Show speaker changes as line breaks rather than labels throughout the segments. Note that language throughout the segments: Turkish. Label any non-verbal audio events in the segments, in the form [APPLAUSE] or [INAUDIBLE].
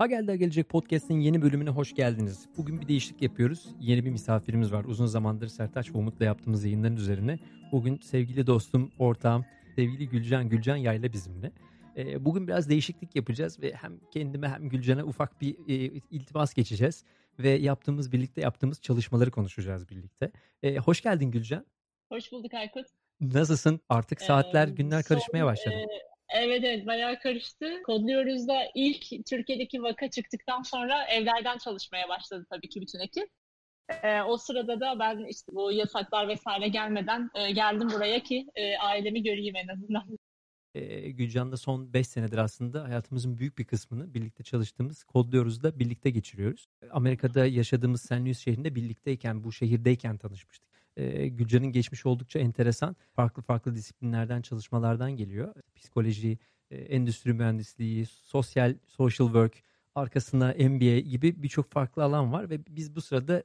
Ha Geldi Gelecek Podcast'in yeni bölümüne hoş geldiniz. Bugün bir değişiklik yapıyoruz. Yeni bir misafirimiz var. Uzun zamandır Sertaç ve Umut'la yaptığımız yayınların üzerine. Bugün sevgili dostum, ortağım, sevgili Gülcan, Gülcan Yayla bizimle. Ee, bugün biraz değişiklik yapacağız ve hem kendime hem Gülcan'a ufak bir e, iltimas geçeceğiz. Ve yaptığımız, birlikte yaptığımız çalışmaları konuşacağız birlikte. Ee, hoş geldin Gülcan.
Hoş bulduk Aykut.
Nasılsın? Artık saatler, ee, günler karışmaya başladı. E,
Evet evet bayağı karıştı. Kodluyoruz da ilk Türkiye'deki vaka çıktıktan sonra evlerden çalışmaya başladı tabii ki bütün ekip. Ee, o sırada da ben işte bu yasaklar vesaire gelmeden e, geldim buraya ki e, ailemi göreyim en azından.
E, Gülcan'da son 5 senedir aslında hayatımızın büyük bir kısmını birlikte çalıştığımız Kodluyoruz da birlikte geçiriyoruz. Amerika'da yaşadığımız St. Louis şehrinde birlikteyken, bu şehirdeyken tanışmıştık Gülcan'ın geçmiş oldukça enteresan. Farklı farklı disiplinlerden, çalışmalardan geliyor. Psikoloji, endüstri mühendisliği, sosyal, social work, arkasında MBA gibi birçok farklı alan var ve biz bu sırada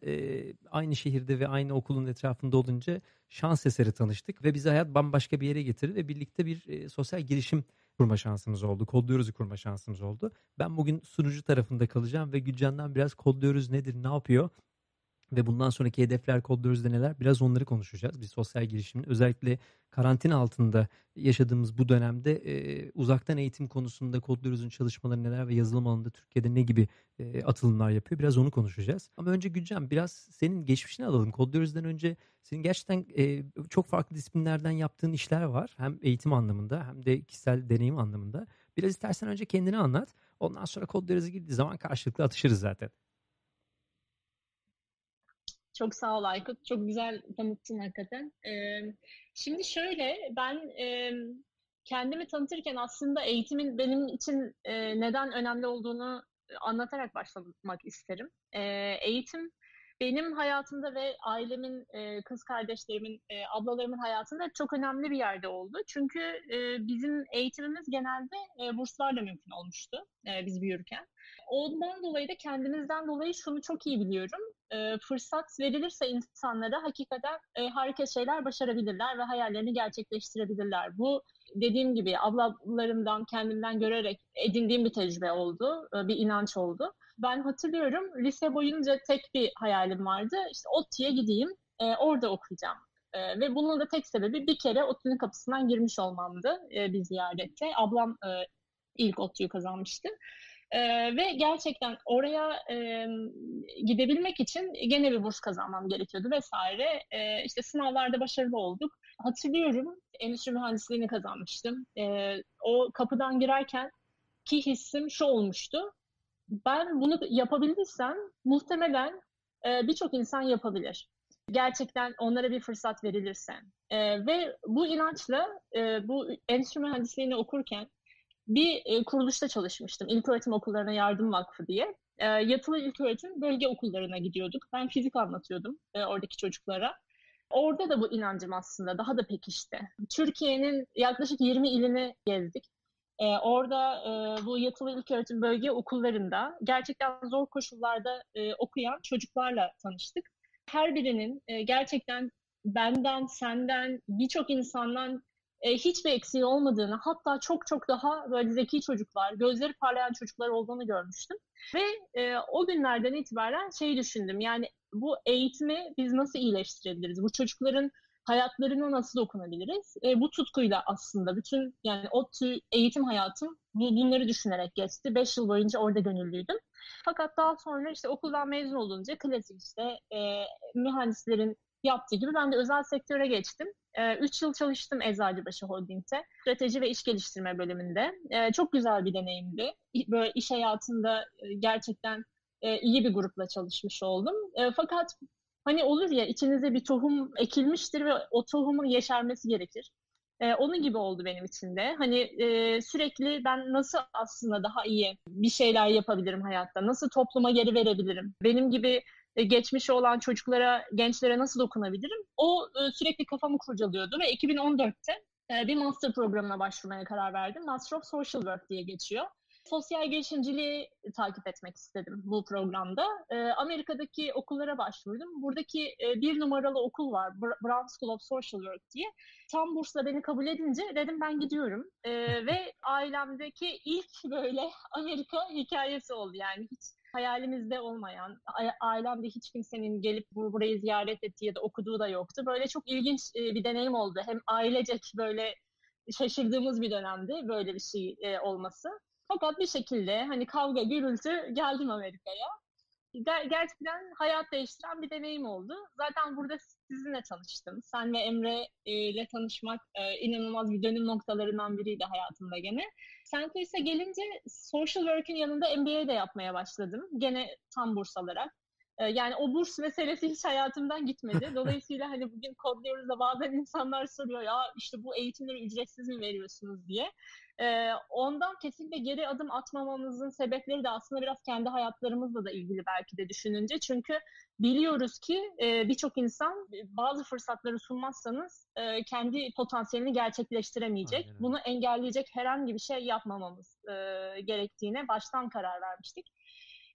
aynı şehirde ve aynı okulun etrafında olunca şans eseri tanıştık ve bizi hayat bambaşka bir yere getirdi ve birlikte bir sosyal girişim kurma şansımız oldu. Kodluyoruz'u kurma şansımız oldu. Ben bugün sunucu tarafında kalacağım ve Gülcan'dan biraz kodluyoruz nedir, ne yapıyor ve bundan sonraki hedefler kodluyoruz neler biraz onları konuşacağız. Bir sosyal girişimin özellikle karantina altında yaşadığımız bu dönemde e, uzaktan eğitim konusunda kodluyoruzun çalışmaları neler ve yazılım alanında Türkiye'de ne gibi e, atılımlar yapıyor biraz onu konuşacağız. Ama önce Gülcan biraz senin geçmişini alalım. Kodluyoruz'dan önce senin gerçekten e, çok farklı disiplinlerden yaptığın işler var. Hem eğitim anlamında hem de kişisel deneyim anlamında. Biraz istersen önce kendini anlat. Ondan sonra kodluyoruz'a girdiği zaman karşılıklı atışırız zaten.
Çok sağ ol Aykut. Çok güzel tanıttın hakikaten. Ee, şimdi şöyle ben e, kendimi tanıtırken aslında eğitimin benim için e, neden önemli olduğunu anlatarak başlamak isterim. E, eğitim benim hayatımda ve ailemin, e, kız kardeşlerimin, e, ablalarımın hayatında çok önemli bir yerde oldu. Çünkü e, bizim eğitimimiz genelde e, burslarla mümkün olmuştu e, biz büyürken. Ondan dolayı da kendimizden dolayı şunu çok iyi biliyorum. E, fırsat verilirse insanlara hakikaten e, harika şeyler başarabilirler ve hayallerini gerçekleştirebilirler. Bu dediğim gibi ablalarımdan, kendimden görerek edindiğim bir tecrübe oldu, e, bir inanç oldu. Ben hatırlıyorum lise boyunca tek bir hayalim vardı. İşte ODTÜ'ye gideyim, e, orada okuyacağım. E, ve bunun da tek sebebi bir kere ODTÜ'nün kapısından girmiş olmamdı e, bir ziyarette. Ablam e, ilk ODTÜ'yü kazanmıştı. Ee, ve gerçekten oraya e, gidebilmek için gene bir burs kazanmam gerekiyordu vesaire. Ee, işte sınavlarda başarılı olduk. Hatırlıyorum endüstri mühendisliğini kazanmıştım. Ee, o kapıdan girerken ki hissim şu olmuştu. Ben bunu yapabildiysem muhtemelen e, birçok insan yapabilir. Gerçekten onlara bir fırsat verilirse. E, ve bu inançla e, bu endüstri mühendisliğini okurken bir e, kuruluşta çalışmıştım. İlköğretim Okullarına Yardım Vakfı diye. E, yatılı ilköğretim bölge okullarına gidiyorduk. Ben fizik anlatıyordum e, oradaki çocuklara. Orada da bu inancım aslında daha da pekişti. Türkiye'nin yaklaşık 20 ilini gezdik. E, orada e, bu yatılı ilköğretim bölge okullarında gerçekten zor koşullarda e, okuyan çocuklarla tanıştık. Her birinin e, gerçekten benden, senden, birçok insandan e, hiçbir eksiği olmadığını hatta çok çok daha böyle zeki çocuklar, gözleri parlayan çocuklar olduğunu görmüştüm. Ve e, o günlerden itibaren şeyi düşündüm yani bu eğitimi biz nasıl iyileştirebiliriz? Bu çocukların hayatlarına nasıl dokunabiliriz? E, bu tutkuyla aslında bütün yani o tür eğitim hayatım bu, bunları düşünerek geçti. Beş yıl boyunca orada gönüllüydüm. Fakat daha sonra işte okuldan mezun olunca klasik işte e, mühendislerin yaptığı gibi ben de özel sektöre geçtim. 3 ee, yıl çalıştım Eczacıbaşı Holding'te. Strateji ve iş geliştirme bölümünde. Ee, çok güzel bir deneyimdi. Böyle iş hayatında e, gerçekten e, iyi bir grupla çalışmış oldum. E, fakat hani olur ya içinize bir tohum ekilmiştir ve o tohumun yeşermesi gerekir. onun gibi oldu benim için de. Hani sürekli ben nasıl aslında daha iyi bir şeyler yapabilirim hayatta? Nasıl topluma geri verebilirim? Benim gibi e, geçmişi olan çocuklara, gençlere nasıl dokunabilirim? O e, sürekli kafamı kurcalıyordu ve 2014'te e, bir master programına başvurmaya karar verdim. Master of Social Work diye geçiyor. Sosyal girişimciliği takip etmek istedim bu programda. E, Amerika'daki okullara başvurdum. Buradaki e, bir numaralı okul var, Brown School of Social Work diye. Tam bursla beni kabul edince dedim ben gidiyorum. E, [LAUGHS] ve ailemdeki ilk böyle Amerika hikayesi oldu. Yani hiç hayalimizde olmayan, ailemde hiç kimsenin gelip burayı ziyaret ettiği ya da okuduğu da yoktu. Böyle çok ilginç bir deneyim oldu. Hem ailecek böyle şaşırdığımız bir dönemdi böyle bir şey olması. Fakat bir şekilde hani kavga, gürültü geldim Amerika'ya. Ger- gerçekten hayat değiştiren bir deneyim oldu. Zaten burada sizinle tanıştım. Sen ve Emre ile tanışmak e, inanılmaz bir dönüm noktalarından biriydi hayatımda gene. St. Louis'e gelince social work'ün yanında MBA de yapmaya başladım. Gene tam burs alarak. E, yani o burs meselesi hiç hayatımdan gitmedi. [LAUGHS] Dolayısıyla hani bugün kodluyoruz da bazen insanlar soruyor ya işte bu eğitimleri ücretsiz mi veriyorsunuz diye. E, ondan kesinlikle geri adım atmamamızın sebepleri de aslında biraz kendi hayatlarımızla da ilgili belki de düşününce. Çünkü biliyoruz ki e, birçok insan bazı fırsatları sunmazsanız e, kendi potansiyelini gerçekleştiremeyecek. Aynen. Bunu engelleyecek herhangi bir şey yapmamamız e, gerektiğine baştan karar vermiştik.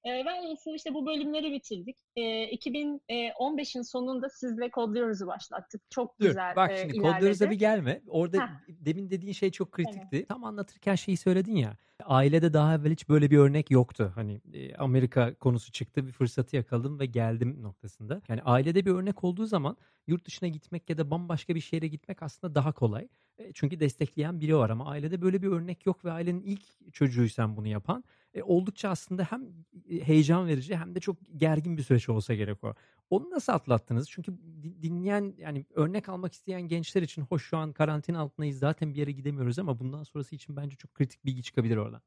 E, velhasıl işte bu bölümleri bitirdik. E, 2015'in sonunda sizle kodluyoruz'u başlattık. Çok
Dur,
güzel
bak şimdi
e,
kodluyoruz'a bir gelme. Orada Heh. demin dediğin şey çok kritikti. Evet. Tam anlatırken şeyi söyledin ya. Ailede daha evvel hiç böyle bir örnek yoktu. Hani e, Amerika konusu çıktı bir fırsatı yakaladım ve geldim noktasında. Yani ailede bir örnek olduğu zaman yurt dışına gitmek ya da bambaşka bir şehre gitmek aslında daha kolay. E, çünkü destekleyen biri var ama ailede böyle bir örnek yok ve ailenin ilk çocuğuysan bunu yapan e, oldukça aslında hem heyecan verici hem de çok gergin bir süreç olsa gerek o. Onu nasıl atlattınız? Çünkü dinleyen yani örnek almak isteyen gençler için hoş şu an karantina altındayız zaten bir yere gidemiyoruz ama bundan sonrası için bence çok kritik bilgi çıkabilir oradan.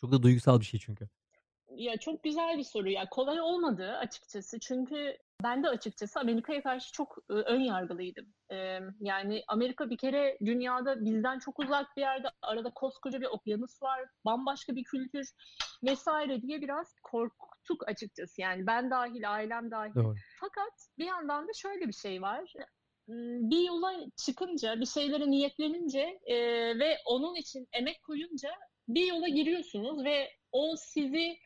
Çok da duygusal bir şey çünkü.
Ya çok güzel bir soru ya. Kolay olmadı açıkçası. Çünkü ben de açıkçası Amerika'ya karşı çok e, ön yargılıydım. E, yani Amerika bir kere dünyada bizden çok uzak bir yerde. Arada koskoca bir okyanus var. Bambaşka bir kültür vesaire diye biraz korktuk açıkçası. Yani ben dahil, ailem dahil. Doğru. Fakat bir yandan da şöyle bir şey var bir yola çıkınca, bir şeylere niyetlenince e, ve onun için emek koyunca bir yola giriyorsunuz ve o sizi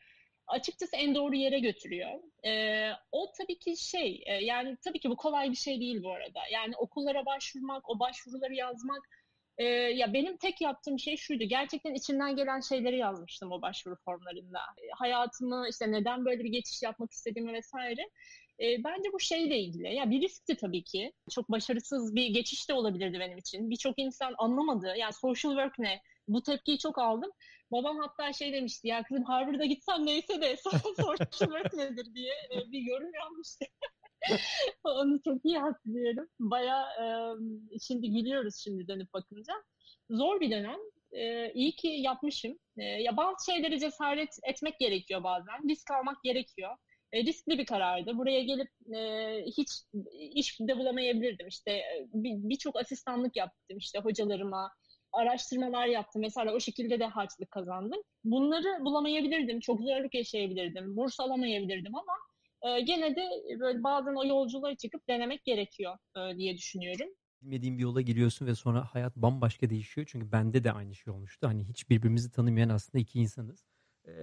açıkçası en doğru yere götürüyor. E, o tabii ki şey, e, yani tabii ki bu kolay bir şey değil bu arada. Yani okullara başvurmak, o başvuruları yazmak, e, ya benim tek yaptığım şey şuydu. Gerçekten içimden gelen şeyleri yazmıştım o başvuru formlarında. E, hayatımı işte neden böyle bir geçiş yapmak istediğimi vesaire. E, bence bu şeyle ilgili. Ya bir riskti tabii ki. Çok başarısız bir geçiş de olabilirdi benim için. Birçok insan anlamadı. Yani social work ne? Bu tepkiyi çok aldım. Babam hatta şey demişti ya kızım Harvard'a gitsem neyse de [LAUGHS] work nedir diye e, bir yorum yapmıştı. [LAUGHS] Onu çok iyi hatırlıyorum. Baya e, şimdi gülüyoruz şimdi dönüp bakınca. Zor bir dönem. E, iyi ki yapmışım. E, ya bazı şeyleri cesaret etmek gerekiyor bazen. Risk almak gerekiyor. E, riskli bir karardı. Buraya gelip e, hiç iş de bulamayabilirdim. İşte birçok bir asistanlık yaptım işte hocalarıma, araştırmalar yaptım Mesela O şekilde de harçlık kazandım. Bunları bulamayabilirdim. Çok zorluk yaşayabilirdim. Burs alamayabilirdim ama e, gene de böyle bazen o yolculuğa çıkıp denemek gerekiyor e, diye düşünüyorum.
Bilmediğin bir yola giriyorsun ve sonra hayat bambaşka değişiyor. Çünkü bende de aynı şey olmuştu. Hani hiç birbirimizi tanımayan aslında iki insanız. Ee,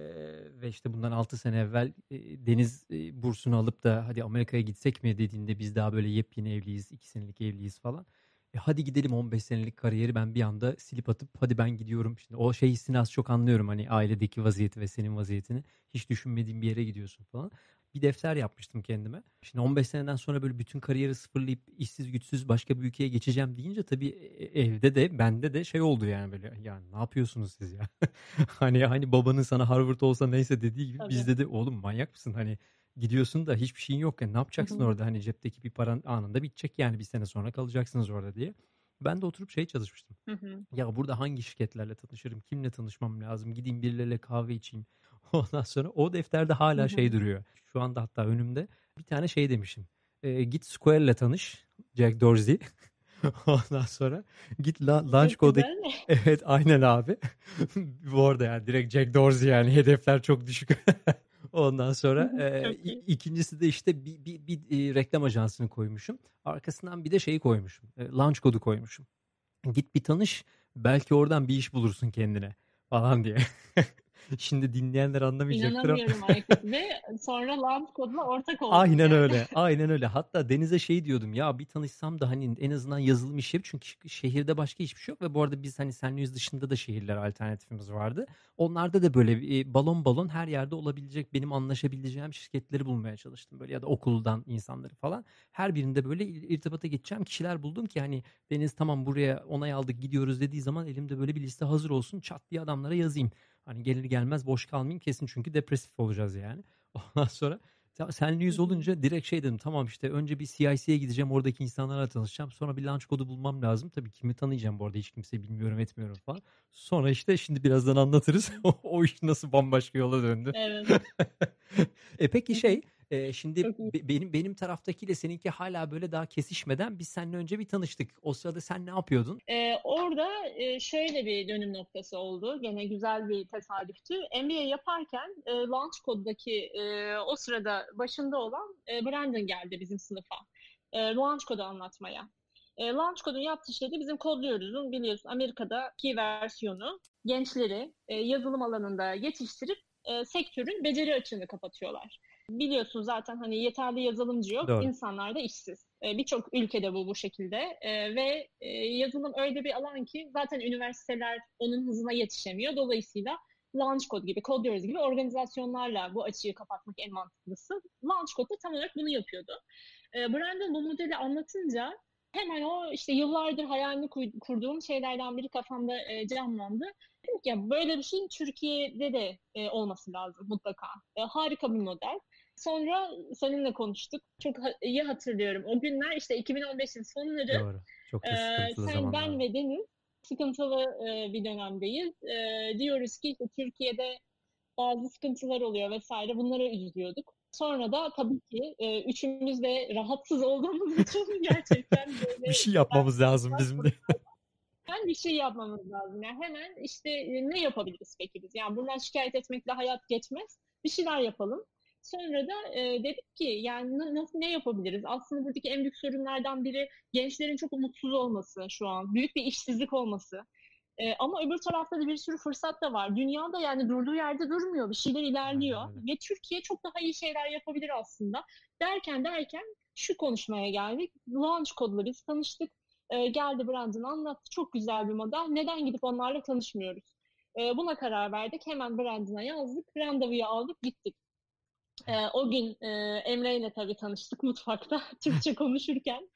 ve işte bundan 6 sene evvel e, Deniz e, bursunu alıp da hadi Amerika'ya gitsek mi dediğinde biz daha böyle yepyeni evliyiz, 2 senelik evliyiz falan. E hadi gidelim 15 senelik kariyeri ben bir anda silip atıp hadi ben gidiyorum. Şimdi o şey hissini az çok anlıyorum hani ailedeki vaziyeti ve senin vaziyetini. Hiç düşünmediğin bir yere gidiyorsun falan. Bir defter yapmıştım kendime. Şimdi 15 seneden sonra böyle bütün kariyeri sıfırlayıp işsiz güçsüz başka bir ülkeye geçeceğim deyince tabii e, evde de bende de şey oldu yani böyle ya ne yapıyorsunuz siz ya? [LAUGHS] hani hani babanın sana Harvard olsa neyse dediği gibi tabii. bizde de oğlum manyak mısın? Hani gidiyorsun da hiçbir şeyin yok. Yani ne yapacaksın Hı-hı. orada? Hani cepteki bir paran anında bitecek yani bir sene sonra kalacaksınız orada diye. Ben de oturup şey çalışmıştım. Hı-hı. Ya burada hangi şirketlerle tanışırım? Kimle tanışmam lazım? Gideyim birileriyle kahve içeyim. [LAUGHS] Ondan sonra o defterde hala Hı-hı. şey duruyor. Şu anda hatta önümde bir tane şey demişim. E, git Square'le tanış. Jack Dorsey. [LAUGHS] Ondan sonra git la, Launchcode'daki... [LAUGHS] Evet aynen abi. Bu arada yani direkt Jack Dorsey yani hedefler çok düşük. Ondan sonra e, ikincisi de işte bir, bir, bir, e, reklam ajansını koymuşum. Arkasından bir de şeyi koymuşum. E, launch kodu koymuşum. Git bir tanış belki oradan bir iş bulursun kendine. falan diye. [LAUGHS] [LAUGHS] Şimdi dinleyenler anlamayacaktır
ama. İnanamıyorum Aykut. [LAUGHS] Ve sonra launch kodla ortak olduk.
Aynen yani. öyle. [LAUGHS] Aynen öyle. Hatta Deniz'e şey diyordum ya bir tanışsam da hani en azından yazılım işi çünkü şehirde başka hiçbir şey yok ve bu arada biz hani Senliyiz dışında da şehirler alternatifimiz vardı. Onlarda da böyle bir balon balon her yerde olabilecek benim anlaşabileceğim şirketleri bulmaya çalıştım böyle ya da okuldan insanları falan. Her birinde böyle irtibata geçeceğim kişiler buldum ki hani Deniz tamam buraya onay aldık gidiyoruz dediği zaman elimde böyle bir liste hazır olsun çat diye adamlara yazayım. Hani gelir gelmez boş kalmayayım kesin çünkü depresif olacağız yani. [LAUGHS] Ondan sonra senli yüz olunca direkt şey dedim tamam işte önce bir CIC'ye gideceğim oradaki insanlarla tanışacağım sonra bir launch kodu bulmam lazım. Tabii kimi tanıyacağım bu arada hiç kimseyi bilmiyorum etmiyorum falan. Sonra işte şimdi birazdan anlatırız [LAUGHS] o iş nasıl bambaşka yola döndü.
Evet. [LAUGHS]
e peki şey Eee, şimdi be benim benim taraftakiyle seninki hala böyle daha kesişmeden biz seninle önce bir tanıştık. O sırada sen ne yapıyordun?
Eee, orada, eee, şöyle bir dönüm noktası oldu. Gene güzel bir tesadüftü. MBA yaparken, eee, Launch Code'daki, eee, o sırada başında olan, eee, Brandon geldi bizim sınıfa. Eee, Launch Code'u anlatmaya. Eee, Launch Code'un yaptığı şey de bizim Kodluyoruz'un biliyorsun Amerika'daki versiyonu. Gençleri, eee, yazılım alanında yetiştirip, eee, sektörün beceri açığını kapatıyorlar. Biliyorsun zaten hani yeterli yazılımcı yok, Doğru. insanlar da işsiz. E, Birçok ülkede bu bu şekilde e, ve e, yazılım öyle bir alan ki zaten üniversiteler onun hızına yetişemiyor. Dolayısıyla Launch Code gibi, Code gibi organizasyonlarla bu açığı kapatmak en mantıklısı. Launch Code da tam olarak bunu yapıyordu. E, Brandon bu modeli anlatınca hemen o işte yıllardır hayalini kurduğum şeylerden biri kafamda e, canlandı. Dedim ki ya böyle bir şeyin Türkiye'de de e, olması lazım mutlaka. E, harika bir model. Sonra seninle konuştuk. Çok iyi hatırlıyorum. O günler işte 2015'in sonları.
Doğru. Çok da sıkıntılı
ee, sen, ben ve Deniz sıkıntılı e, bir dönemdeyiz. E, diyoruz ki işte Türkiye'de bazı sıkıntılar oluyor vesaire. Bunlara üzülüyorduk. Sonra da tabii ki e, üçümüz de rahatsız olduğumuz [LAUGHS] için gerçekten [LAUGHS] böyle...
bir şey yapmamız lazım bizim de. [LAUGHS]
Ben bir şey yapmamız lazım. Yani hemen işte ne yapabiliriz peki biz? Yani bundan şikayet etmekle hayat geçmez. Bir şeyler yapalım. Sonra da e, dedik ki yani nasıl ne yapabiliriz? Aslında buradaki en büyük sorunlardan biri gençlerin çok umutsuz olması şu an. Büyük bir işsizlik olması. E, ama öbür tarafta da bir sürü fırsat da var. Dünyada yani durduğu yerde durmuyor. Bir şeyler ilerliyor. Aynen. Ve Türkiye çok daha iyi şeyler yapabilir aslında. Derken derken şu konuşmaya geldik. Launch kodla biz tanıştık. E, geldi Brandon anlattı. Çok güzel bir model. Neden gidip onlarla tanışmıyoruz? E, buna karar verdik. Hemen Brandon'a yazdık. Randevuyu aldık gittik. E, o gün e, Emre ile tabii tanıştık mutfakta [LAUGHS] Türkçe [LAUGHS] konuşurken.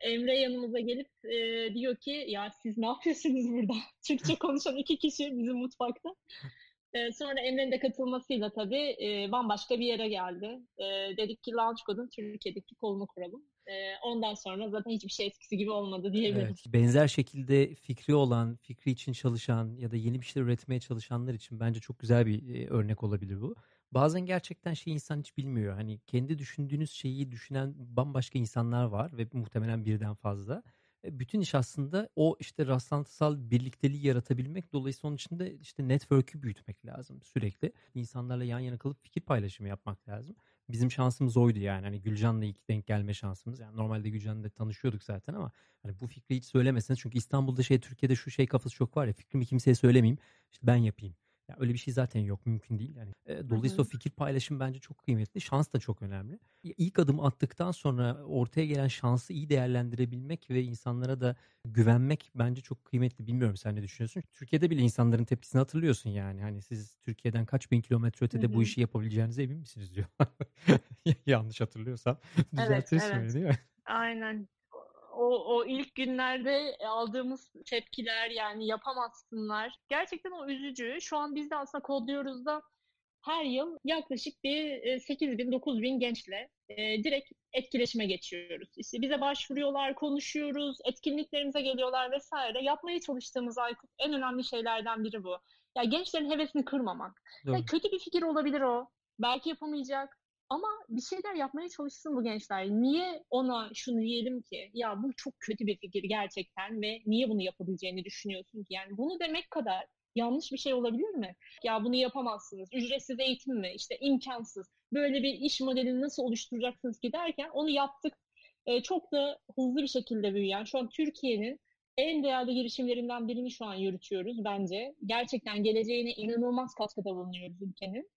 Emre yanımıza gelip e, diyor ki ya siz ne yapıyorsunuz burada? [LAUGHS] Türkçe konuşan iki kişi bizim mutfakta. E, sonra Emre'nin de katılmasıyla tabii e, bambaşka bir yere geldi. E, dedik ki Launch Code'un Türkiye'deki kolunu kuralım. E, ondan sonra zaten hiçbir şey eskisi gibi olmadı diyebilirim. Evet,
benzer şekilde fikri olan, fikri için çalışan ya da yeni bir şeyler üretmeye çalışanlar için bence çok güzel bir e, örnek olabilir bu bazen gerçekten şey insan hiç bilmiyor. Hani kendi düşündüğünüz şeyi düşünen bambaşka insanlar var ve muhtemelen birden fazla. E, bütün iş aslında o işte rastlantısal birlikteliği yaratabilmek. Dolayısıyla onun için de işte network'ü büyütmek lazım sürekli. İnsanlarla yan yana kalıp fikir paylaşımı yapmak lazım. Bizim şansımız oydu yani. Hani Gülcan'la ilk denk gelme şansımız. Yani normalde Gülcan'la tanışıyorduk zaten ama hani bu fikri hiç söylemeseniz çünkü İstanbul'da şey Türkiye'de şu şey kafası çok var ya fikrimi kimseye söylemeyeyim. İşte ben yapayım. Ya öyle bir şey zaten yok, mümkün değil. Yani e, dolayısıyla o fikir paylaşım bence çok kıymetli. Şans da çok önemli. İlk adım attıktan sonra ortaya gelen şansı iyi değerlendirebilmek ve insanlara da güvenmek bence çok kıymetli. Bilmiyorum sen ne düşünüyorsun? Türkiye'de bile insanların tepkisini hatırlıyorsun yani. Hani siz Türkiye'den kaç bin kilometre ötede Hı-hı. bu işi yapabileceğinize emin misiniz [LAUGHS] diyor. [LAUGHS] Yanlış hatırlıyorsam düzeltirsin evet, evet. değil mi?
Aynen o, o ilk günlerde aldığımız tepkiler yani yapamazsınlar. Gerçekten o üzücü. Şu an biz de aslında kodluyoruz da her yıl yaklaşık bir 8 bin 9 bin gençle e, direkt etkileşime geçiyoruz. İşte bize başvuruyorlar, konuşuyoruz, etkinliklerimize geliyorlar vesaire. Yapmaya çalıştığımız Aykut en önemli şeylerden biri bu. Ya gençlerin hevesini kırmamak. Ya kötü bir fikir olabilir o. Belki yapamayacak. Ama bir şeyler yapmaya çalışsın bu gençler. Niye ona şunu diyelim ki ya bu çok kötü bir fikir gerçekten ve niye bunu yapabileceğini düşünüyorsun ki? Yani bunu demek kadar yanlış bir şey olabilir mi? Ya bunu yapamazsınız. Ücretsiz eğitim mi? İşte imkansız. Böyle bir iş modelini nasıl oluşturacaksınız ki derken onu yaptık. Ee, çok da hızlı bir şekilde büyüyen, şu an Türkiye'nin en değerli girişimlerinden birini şu an yürütüyoruz bence. Gerçekten geleceğine inanılmaz katkıda bulunuyoruz ülkenin.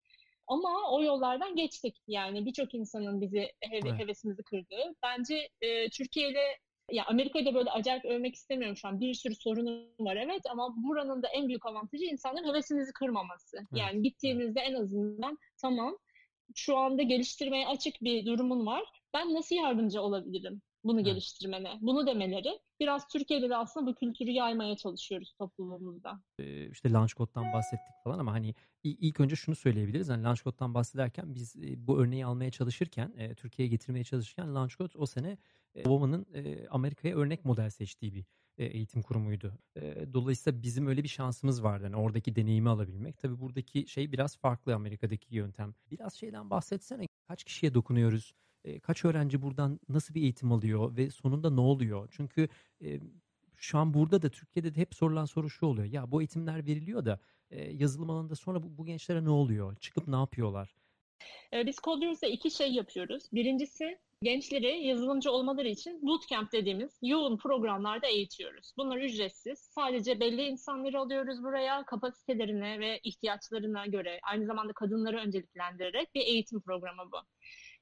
Ama o yollardan geçtik. Yani birçok insanın bizi heve, evet. hevesimizi kırdığı. Bence e, Türkiye ile ya Amerika'da böyle acayip övmek istemiyorum şu an. Bir sürü sorunu var evet ama buranın da en büyük avantajı insanların hevesinizi kırmaması. Evet. Yani gittiğinizde en azından tamam şu anda geliştirmeye açık bir durumun var. Ben nasıl yardımcı olabilirim? Bunu evet. geliştirmene, bunu demeleri. Biraz Türkiye'de de aslında bu kültürü yaymaya çalışıyoruz toplumumuzda.
Ee, işte Launchcode'dan bahsettik falan ama hani ilk önce şunu söyleyebiliriz. Hani Launchcode'dan bahsederken biz bu örneği almaya çalışırken, e, Türkiye'ye getirmeye çalışırken Launchcode o sene e, Obama'nın e, Amerika'ya örnek model seçtiği bir eğitim kurumuydu. Dolayısıyla bizim öyle bir şansımız vardı. Yani oradaki deneyimi alabilmek. Tabii buradaki şey biraz farklı Amerika'daki yöntem. Biraz şeyden bahsetsene. Kaç kişiye dokunuyoruz? Kaç öğrenci buradan nasıl bir eğitim alıyor ve sonunda ne oluyor? Çünkü e, şu an burada da Türkiye'de de hep sorulan soru şu oluyor. Ya bu eğitimler veriliyor da e, yazılım alanında sonra bu, gençlere ne oluyor? Çıkıp ne yapıyorlar?
Biz Coders'da iki şey yapıyoruz. Birincisi gençleri yazılımcı olmaları için bootcamp dediğimiz yoğun programlarda eğitiyoruz. Bunlar ücretsiz. Sadece belli insanları alıyoruz buraya kapasitelerine ve ihtiyaçlarına göre aynı zamanda kadınları önceliklendirerek bir eğitim programı bu.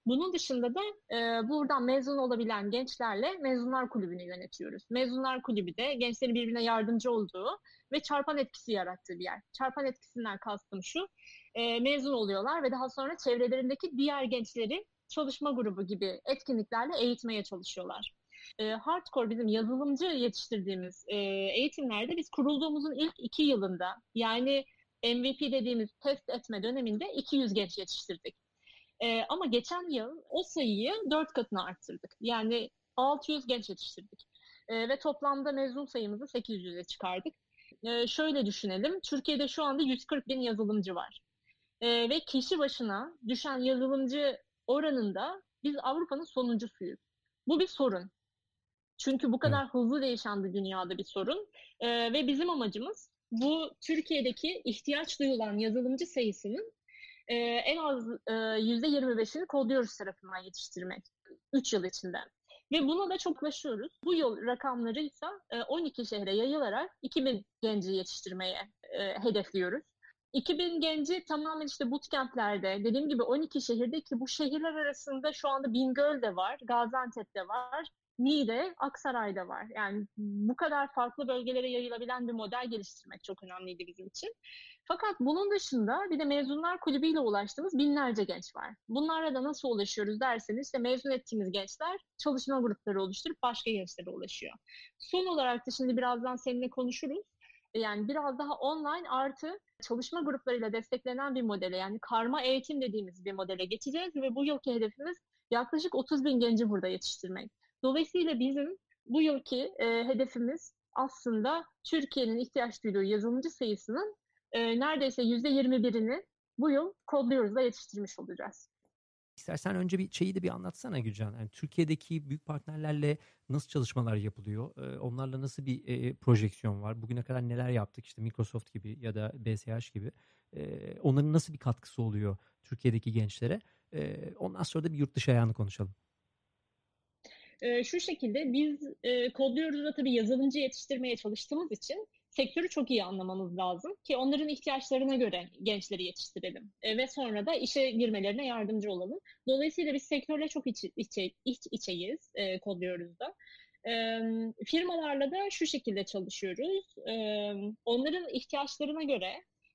Bunun dışında da e, buradan mezun olabilen gençlerle Mezunlar Kulübü'nü yönetiyoruz. Mezunlar Kulübü de gençlerin birbirine yardımcı olduğu ve çarpan etkisi yarattığı bir yer. Çarpan etkisinden kastım şu, e, mezun oluyorlar ve daha sonra çevrelerindeki diğer gençleri çalışma grubu gibi etkinliklerle eğitmeye çalışıyorlar. E, hardcore bizim yazılımcı yetiştirdiğimiz e, eğitimlerde biz kurulduğumuzun ilk iki yılında yani MVP dediğimiz test etme döneminde 200 genç yetiştirdik. E, ama geçen yıl o sayıyı dört katına arttırdık. Yani 600 genç yetiştirdik. E, ve toplamda mezun sayımızı 800'e çıkardık. E, şöyle düşünelim, Türkiye'de şu anda 140 bin yazılımcı var. E, ve kişi başına düşen yazılımcı oranında biz Avrupa'nın sonuncusuyuz. Bu bir sorun. Çünkü bu kadar evet. hızlı değişen bir dünyada bir sorun. E, ve bizim amacımız bu Türkiye'deki ihtiyaç duyulan yazılımcı sayısının e, en az yüzde 25'ini kodluyoruz tarafından yetiştirmek 3 yıl içinde. Ve buna da çok ulaşıyoruz. Bu yıl rakamları ise 12 şehre yayılarak 2000 genci yetiştirmeye e, hedefliyoruz. 2000 genci tamamen işte bootcamp'lerde dediğim gibi 12 şehirde ki bu şehirler arasında şu anda Bingöl'de var, Gaziantep'te var, Niğde, Aksaray'da var. Yani bu kadar farklı bölgelere yayılabilen bir model geliştirmek çok önemliydi bizim için. Fakat bunun dışında bir de mezunlar kulübüyle ulaştığımız binlerce genç var. Bunlarla da nasıl ulaşıyoruz derseniz işte mezun ettiğimiz gençler çalışma grupları oluşturup başka gençlere ulaşıyor. Son olarak da şimdi birazdan seninle konuşuruz. Yani biraz daha online artı çalışma gruplarıyla desteklenen bir modele yani karma eğitim dediğimiz bir modele geçeceğiz ve bu yılki hedefimiz yaklaşık 30 bin genci burada yetiştirmek. Dolayısıyla bizim bu yılki e, hedefimiz aslında Türkiye'nin ihtiyaç duyduğu yazılımcı sayısının e, neredeyse %21'ini bu yıl kodluyoruz da yetiştirmiş olacağız.
İstersen önce bir şeyi de bir anlatsana Gülcan. Yani Türkiye'deki büyük partnerlerle nasıl çalışmalar yapılıyor? Ee, onlarla nasıl bir e, projeksiyon var? Bugüne kadar neler yaptık? İşte Microsoft gibi ya da BSH gibi. Ee, onların nasıl bir katkısı oluyor Türkiye'deki gençlere? Ee, ondan sonra da bir yurt dışı ayağını konuşalım.
Ee, şu şekilde biz e, kodluyoruz da tabii yazılımcı yetiştirmeye çalıştığımız için sektörü çok iyi anlamamız lazım ki onların ihtiyaçlarına göre gençleri yetiştirelim e, ve sonra da işe girmelerine yardımcı olalım. Dolayısıyla biz sektörle çok iç, içe, iç içeyiz e, kodluyoruz da. E, firmalarla da şu şekilde çalışıyoruz. E, onların ihtiyaçlarına göre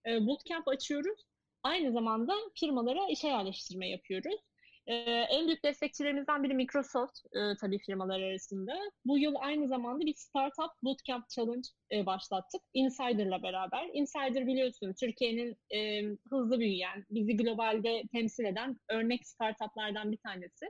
e, bootcamp açıyoruz. Aynı zamanda firmalara işe yerleştirme yapıyoruz. Ee, en büyük destekçilerimizden biri Microsoft e, tabii firmalar arasında. Bu yıl aynı zamanda bir Startup Bootcamp Challenge e, başlattık Insider'la beraber. Insider biliyorsun Türkiye'nin e, hızlı büyüyen, bizi globalde temsil eden örnek startuplardan bir tanesi.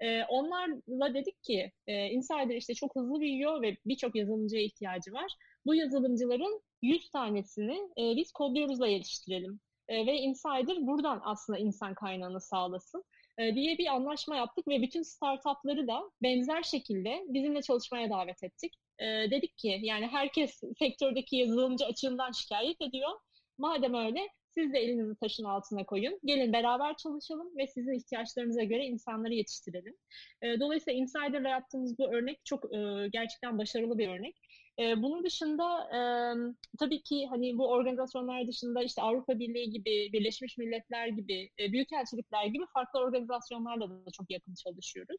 E, onlarla dedik ki e, Insider işte çok hızlı büyüyor ve birçok yazılımcıya ihtiyacı var. Bu yazılımcıların 100 tanesini e, biz kodluyoruzla yetiştirelim. E, ve Insider buradan aslında insan kaynağını sağlasın. E, diye bir anlaşma yaptık ve bütün startupları da benzer şekilde bizimle çalışmaya davet ettik. E, dedik ki yani herkes sektördeki yazılımcı açığından şikayet ediyor. Madem öyle Siz de elinizi taşın altına koyun. Gelin beraber çalışalım ve sizin ihtiyaçlarınıza göre insanları yetiştirelim. E, dolayısıyla Insider'la yaptığımız bu örnek çok e, gerçekten başarılı bir örnek. E, bunun dışında e, tabii ki hani bu organizasyonlar dışında işte Avrupa Birliği gibi, Birleşmiş Milletler gibi, e, büyükelçilikler gibi farklı organizasyonlarla da çok yakın çalışıyoruz.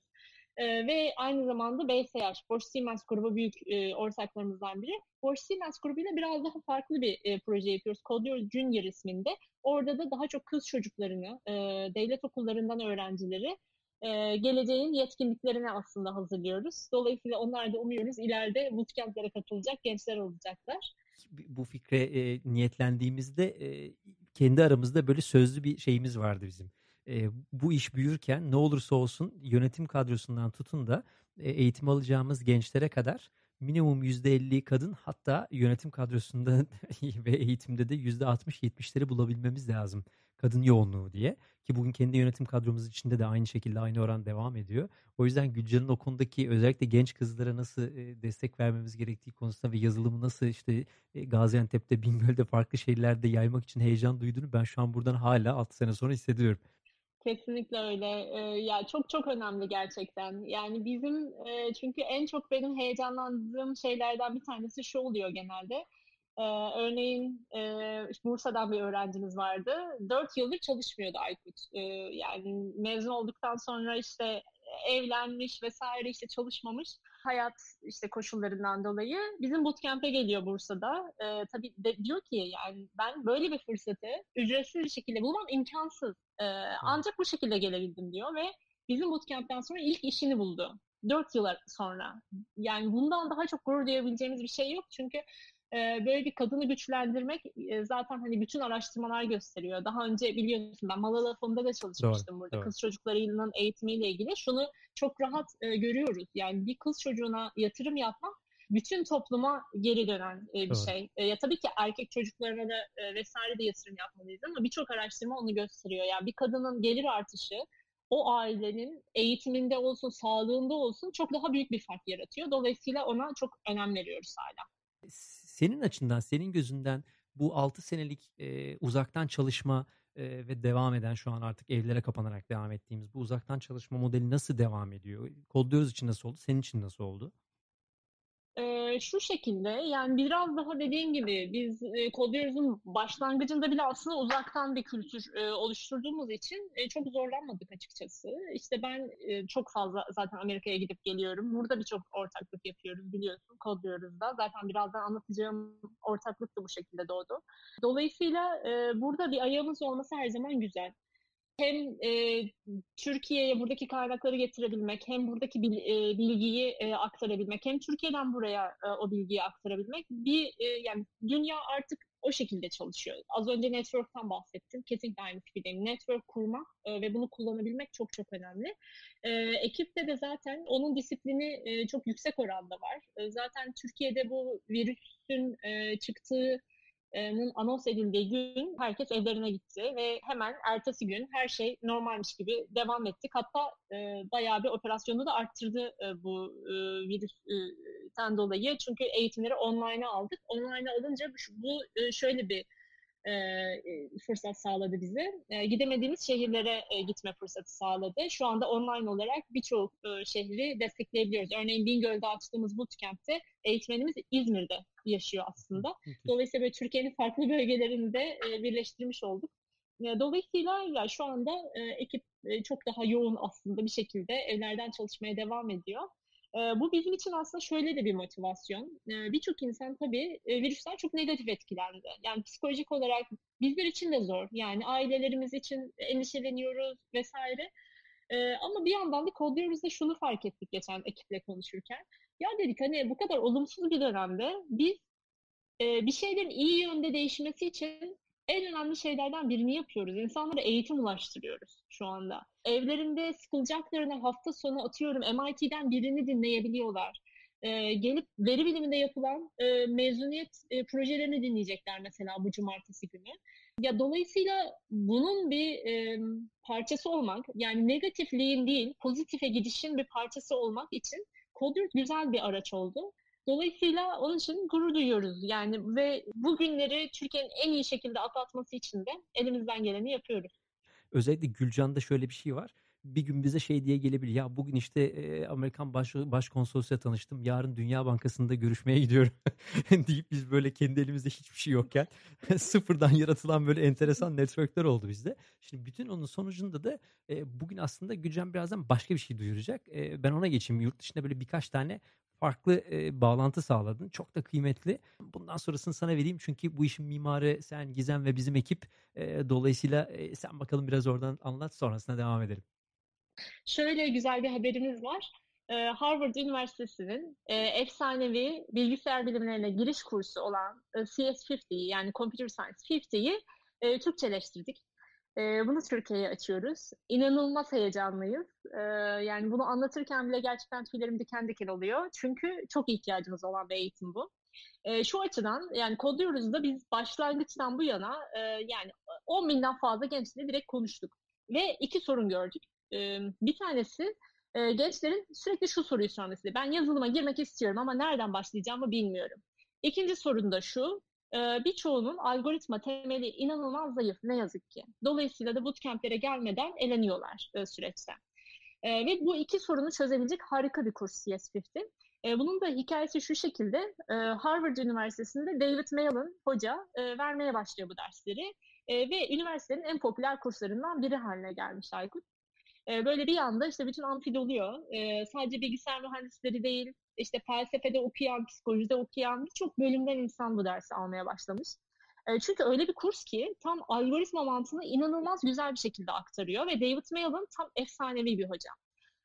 E, ve aynı zamanda BSH, Bosch Siemens grubu büyük e, ortaklarımızdan biri. Bosch Siemens grubuyla biraz daha farklı bir e, proje yapıyoruz. Codior Junior isminde. Orada da daha çok kız çocuklarını, e, devlet okullarından öğrencileri e, geleceğin yetkinliklerine aslında hazırlıyoruz. Dolayısıyla onlar da umuyoruz ileride bootcamp'lere katılacak gençler olacaklar.
Bu fikre e, niyetlendiğimizde e, kendi aramızda böyle sözlü bir şeyimiz vardı bizim. E, bu iş büyürken ne olursa olsun yönetim kadrosundan tutun da e, eğitim alacağımız gençlere kadar minimum %50 kadın hatta yönetim kadrosunda [LAUGHS] ve eğitimde de %60-70'leri bulabilmemiz lazım kadın yoğunluğu diye. Ki bugün kendi yönetim kadromuz içinde de aynı şekilde aynı oran devam ediyor. O yüzden Gülcan'ın o konudaki özellikle genç kızlara nasıl destek vermemiz gerektiği konusunda ve yazılımı nasıl işte Gaziantep'te, Bingöl'de farklı şehirlerde yaymak için heyecan duyduğunu ben şu an buradan hala 6 sene sonra hissediyorum.
Kesinlikle öyle. Ee, ya çok çok önemli gerçekten. Yani bizim e, çünkü en çok benim heyecanlandığım şeylerden bir tanesi şu oluyor genelde. Ee, örneğin e, Bursa'dan bir öğrencimiz vardı. Dört yıldır çalışmıyordu Aykut. Ee, yani mezun olduktan sonra işte evlenmiş vesaire işte çalışmamış hayat işte koşullarından dolayı bizim bootcamp'e geliyor Bursa'da. Ee, tabii de, diyor ki yani ben böyle bir fırsatı ücretsiz bir şekilde bulmam imkansız. Ee, ancak bu şekilde gelebildim diyor ve bizim bootcamp'ten sonra ilk işini buldu. Dört yıl sonra. Yani bundan daha çok gurur duyabileceğimiz bir şey yok. Çünkü e, böyle bir kadını güçlendirmek e, zaten hani bütün araştırmalar gösteriyor. Daha önce biliyorsun ben Malala Fonu'nda da çalışmıştım doğru, burada. Doğru. Kız çocuklarının eğitimiyle ilgili. Şunu çok rahat e, görüyoruz. Yani bir kız çocuğuna yatırım yapmak bütün topluma geri dönen e, bir Doğru. şey. E, ya tabii ki erkek çocuklarına da e, vesaire de yatırım yapmalıyız ama birçok araştırma onu gösteriyor. Yani bir kadının gelir artışı o ailenin eğitiminde olsun, sağlığında olsun çok daha büyük bir fark yaratıyor. Dolayısıyla ona çok önem veriyoruz hala.
Senin açından, senin gözünden bu 6 senelik e, uzaktan çalışma e, ve devam eden şu an artık evlere kapanarak devam ettiğimiz bu uzaktan çalışma modeli nasıl devam ediyor? Kodluyoruz için nasıl oldu? Senin için nasıl oldu?
Ee, şu şekilde yani biraz daha dediğim gibi biz e, Kodyoruz'un başlangıcında bile aslında uzaktan bir kültür e, oluşturduğumuz için e, çok zorlanmadık açıkçası. İşte ben e, çok fazla zaten Amerika'ya gidip geliyorum. Burada birçok ortaklık yapıyoruz biliyorsun Kodyoruz'da. Zaten birazdan anlatacağım ortaklık da bu şekilde doğdu. Dolayısıyla e, burada bir ayağımız olması her zaman güzel hem e, Türkiye'ye buradaki kaynakları getirebilmek, hem buradaki bil, e, bilgiyi e, aktarabilmek, hem Türkiye'den buraya e, o bilgiyi aktarabilmek bir e, yani dünya artık o şekilde çalışıyor. Az önce network'tan bahsettim. Kesinlikle aynı fikirdeyim. Network kurmak e, ve bunu kullanabilmek çok çok önemli. E, ekipte de zaten onun disiplini e, çok yüksek oranda var. E, zaten Türkiye'de bu virüsün e, çıktığı anons edildiği gün herkes evlerine gitti ve hemen ertesi gün her şey normalmiş gibi devam ettik. Hatta e, bayağı bir operasyonu da arttırdı e, bu e, virüsten dolayı. Çünkü eğitimleri online'a aldık. Online'a alınca bu e, şöyle bir e, fırsat sağladı bize. E, gidemediğimiz şehirlere e, gitme fırsatı sağladı. Şu anda online olarak birçok e, şehri destekleyebiliyoruz. Örneğin Bingöl'de açtığımız bootcamp'te eğitmenimiz İzmir'de yaşıyor aslında. Dolayısıyla böyle Türkiye'nin farklı bölgelerinde e, birleştirmiş olduk. E, dolayısıyla ya şu anda e, ekip e, çok daha yoğun aslında bir şekilde evlerden çalışmaya devam ediyor. Bu bizim için aslında şöyle de bir motivasyon. Birçok insan tabii virüsten çok negatif etkilendi. Yani psikolojik olarak bizler için de zor. Yani ailelerimiz için endişeleniyoruz vesaire. Ama bir yandan da kodluyoruz şunu fark ettik geçen ekiple konuşurken. Ya dedik hani bu kadar olumsuz bir dönemde biz bir şeylerin iyi yönde değişmesi için en önemli şeylerden birini yapıyoruz. İnsanlara eğitim ulaştırıyoruz şu anda. Evlerinde sıkılacaklarına hafta sonu atıyorum MIT'den birini dinleyebiliyorlar. Ee, gelip veri biliminde yapılan e, mezuniyet e, projelerini dinleyecekler mesela bu cumartesi günü. Ya dolayısıyla bunun bir e, parçası olmak, yani negatifliğin değil, pozitife gidişin bir parçası olmak için Coder güzel bir araç oldu. Dolayısıyla onun için gurur duyuyoruz. Yani ve bu günleri Türkiye'nin en iyi şekilde atlatması için de elimizden geleni yapıyoruz.
Özellikle Gülcan'da şöyle bir şey var bir gün bize şey diye gelebilir. Ya bugün işte e, Amerikan baş, başkonsolosuyla tanıştım. Yarın Dünya Bankası'nda görüşmeye gidiyorum [LAUGHS] deyip biz böyle kendi elimizde hiçbir şey yokken [LAUGHS] sıfırdan yaratılan böyle enteresan networkler oldu bizde. Şimdi bütün onun sonucunda da e, bugün aslında Gülcan birazdan başka bir şey duyuracak. E, ben ona geçeyim. Yurt dışında böyle birkaç tane farklı e, bağlantı sağladın. Çok da kıymetli. Bundan sonrasını sana vereyim çünkü bu işin mimarı sen Gizem ve bizim ekip. E, dolayısıyla e, sen bakalım biraz oradan anlat sonrasında devam edelim.
Şöyle güzel bir haberimiz var. Harvard Üniversitesi'nin e, efsanevi bilgisayar bilimlerine giriş kursu olan e, CS50'yi yani Computer Science 50'yi e, Türkçeleştirdik. Bunu Türkiye'ye açıyoruz. İnanılmaz heyecanlıyız. Yani bunu anlatırken bile gerçekten tüylerim diken diken oluyor. Çünkü çok ihtiyacımız olan bir eğitim bu. Şu açıdan yani kodluyoruz da biz başlangıçtan bu yana yani 10 binden fazla gençle direkt konuştuk. Ve iki sorun gördük bir tanesi gençlerin sürekli şu soruyu sorması. Ben yazılıma girmek istiyorum ama nereden başlayacağımı bilmiyorum. İkinci sorun da şu. Birçoğunun algoritma temeli inanılmaz zayıf ne yazık ki. Dolayısıyla da bootcamp'lere gelmeden eleniyorlar süreçten. Ve bu iki sorunu çözebilecek harika bir kurs CS50. Bunun da hikayesi şu şekilde. Harvard Üniversitesi'nde David Malan hoca vermeye başlıyor bu dersleri. Ve üniversitenin en popüler kurslarından biri haline gelmiş Aykut. Ee, böyle bir anda işte bütün amfi doluyor. E, sadece bilgisayar mühendisleri değil, işte felsefede okuyan, psikolojide okuyan birçok bölümden insan bu dersi almaya başlamış. E, çünkü öyle bir kurs ki tam algoritma mantığını inanılmaz güzel bir şekilde aktarıyor ve David Malan tam efsanevi bir hoca.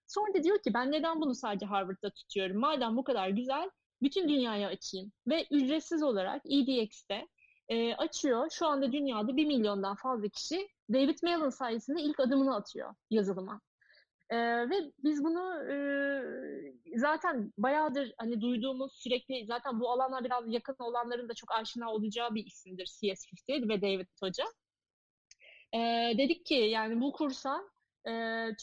Sonra da diyor ki ben neden bunu sadece Harvard'da tutuyorum? Madem bu kadar güzel bütün dünyaya açayım. Ve ücretsiz olarak EDX'te e, açıyor. Şu anda dünyada bir milyondan fazla kişi David Malan sayesinde ilk adımını atıyor yazılıma. E, ve biz bunu e, zaten bayağıdır hani duyduğumuz sürekli zaten bu alanlar biraz yakın olanların da çok aşina olacağı bir isimdir CS50 ve David Hoca. E, dedik ki yani bu kursa e,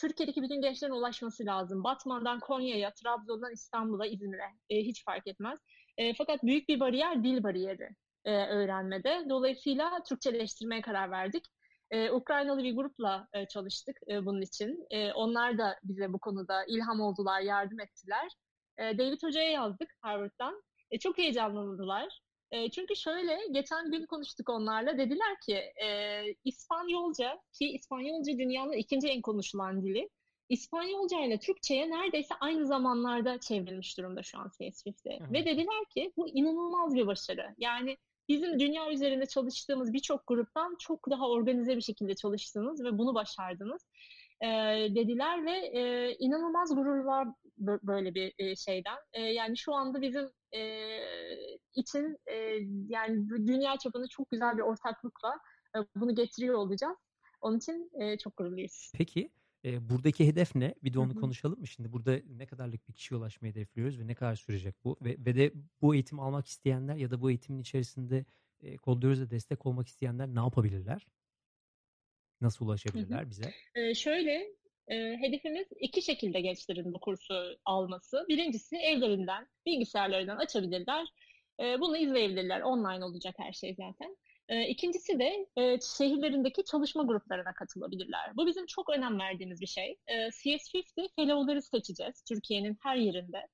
Türkiye'deki bütün gençlerin ulaşması lazım. Batman'dan Konya'ya, Trabzon'dan İstanbul'a, İzmir'e e, hiç fark etmez. E, fakat büyük bir bariyer dil bariyeri e, öğrenmede. Dolayısıyla Türkçeleştirmeye karar verdik. E, Ukraynalı bir grupla e, çalıştık e, bunun için. E, onlar da bize bu konuda ilham oldular, yardım ettiler. E, David Hoca'ya yazdık Harvard'dan. E, çok heyecanlandılar. E, çünkü şöyle, geçen gün konuştuk onlarla. Dediler ki e, İspanyolca, ki İspanyolca dünyanın ikinci en konuşulan dili. İspanyolca ile Türkçe'ye neredeyse aynı zamanlarda çevrilmiş durumda şu an CS50'de. Ve dediler ki bu inanılmaz bir başarı. Yani bizim dünya üzerinde çalıştığımız birçok gruptan çok daha organize bir şekilde çalıştınız ve bunu başardınız e, dediler ve e, inanılmaz gurur var böyle bir e, şeyden. E, yani şu anda bizim e, için e, yani dünya çapında çok güzel bir ortaklıkla e, bunu getiriyor olacağız. Onun için e, çok gururluyuz.
Peki e, buradaki hedef ne? Bir de onu Hı-hı. konuşalım mı şimdi? Burada ne kadarlık bir kişiye ulaşmayı hedefliyoruz ve ne kadar sürecek bu? Ve, ve de bu eğitim almak isteyenler ya da bu eğitimin içerisinde e, Kodluyoruz'a destek olmak isteyenler ne yapabilirler? Nasıl ulaşabilirler Hı-hı. bize?
E, şöyle, e, hedefimiz iki şekilde gençlerin bu kursu alması. Birincisi evlerinden, bilgisayarlarından açabilirler. E, bunu izleyebilirler. Online olacak her şey zaten. E, ikincisi de e, şehirlerindeki çalışma gruplarına katılabilirler. Bu bizim çok önem verdiğimiz bir şey. E, CS50 fellow'ları seçeceğiz Türkiye'nin her yerinde.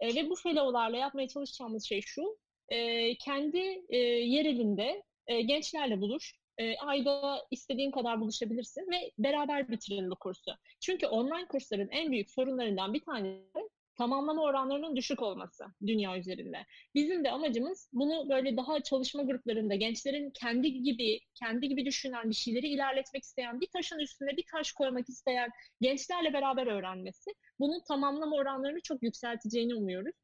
E, ve bu fellow'larla yapmaya çalışacağımız şey şu, e, kendi e, yerelinde gençlerle buluş, ayda istediğin kadar buluşabilirsin ve beraber bitirin bu kursu. Çünkü online kursların en büyük sorunlarından bir tanesi tamamlama oranlarının düşük olması dünya üzerinde. Bizim de amacımız bunu böyle daha çalışma gruplarında gençlerin kendi gibi kendi gibi düşünen bir şeyleri ilerletmek isteyen bir taşın üstüne bir taş koymak isteyen gençlerle beraber öğrenmesi. Bunun tamamlama oranlarını çok yükselteceğini umuyoruz.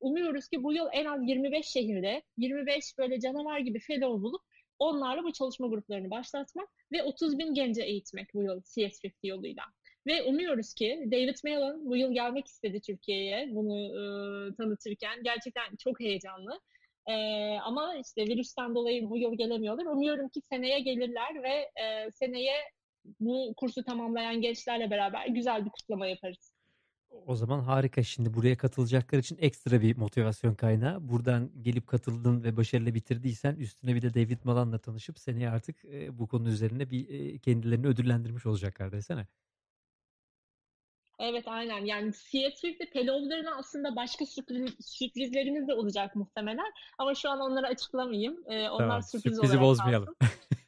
Umuyoruz ki bu yıl en az 25 şehirde 25 böyle canavar gibi fellow bulup onlarla bu çalışma gruplarını başlatmak ve 30 bin gence eğitmek bu yıl CS50 yoluyla. Ve umuyoruz ki David Malan bu yıl gelmek istedi Türkiye'ye bunu e, tanıtırken. Gerçekten çok heyecanlı. E, ama işte virüsten dolayı bu yıl gelemiyorlar. Umuyorum ki seneye gelirler ve e, seneye bu kursu tamamlayan gençlerle beraber güzel bir kutlama yaparız.
O zaman harika. Şimdi buraya katılacaklar için ekstra bir motivasyon kaynağı. Buradan gelip katıldın ve başarıyla bitirdiysen üstüne bir de David Malan'la tanışıp seni artık e, bu konu üzerine bir e, kendilerini ödüllendirmiş olacaklar desene.
Evet aynen yani CSV'de Pelovlarına aslında başka sürpriz, sürprizlerimiz de olacak muhtemelen ama şu an onları açıklamayayım. Ee, onlar
Tamam,
sürpriz
sürprizi
olarak
bozmayalım.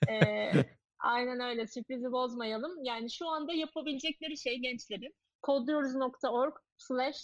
Ee, aynen öyle sürprizi bozmayalım. Yani şu anda yapabilecekleri şey gençlerin kodluyoruz.org slash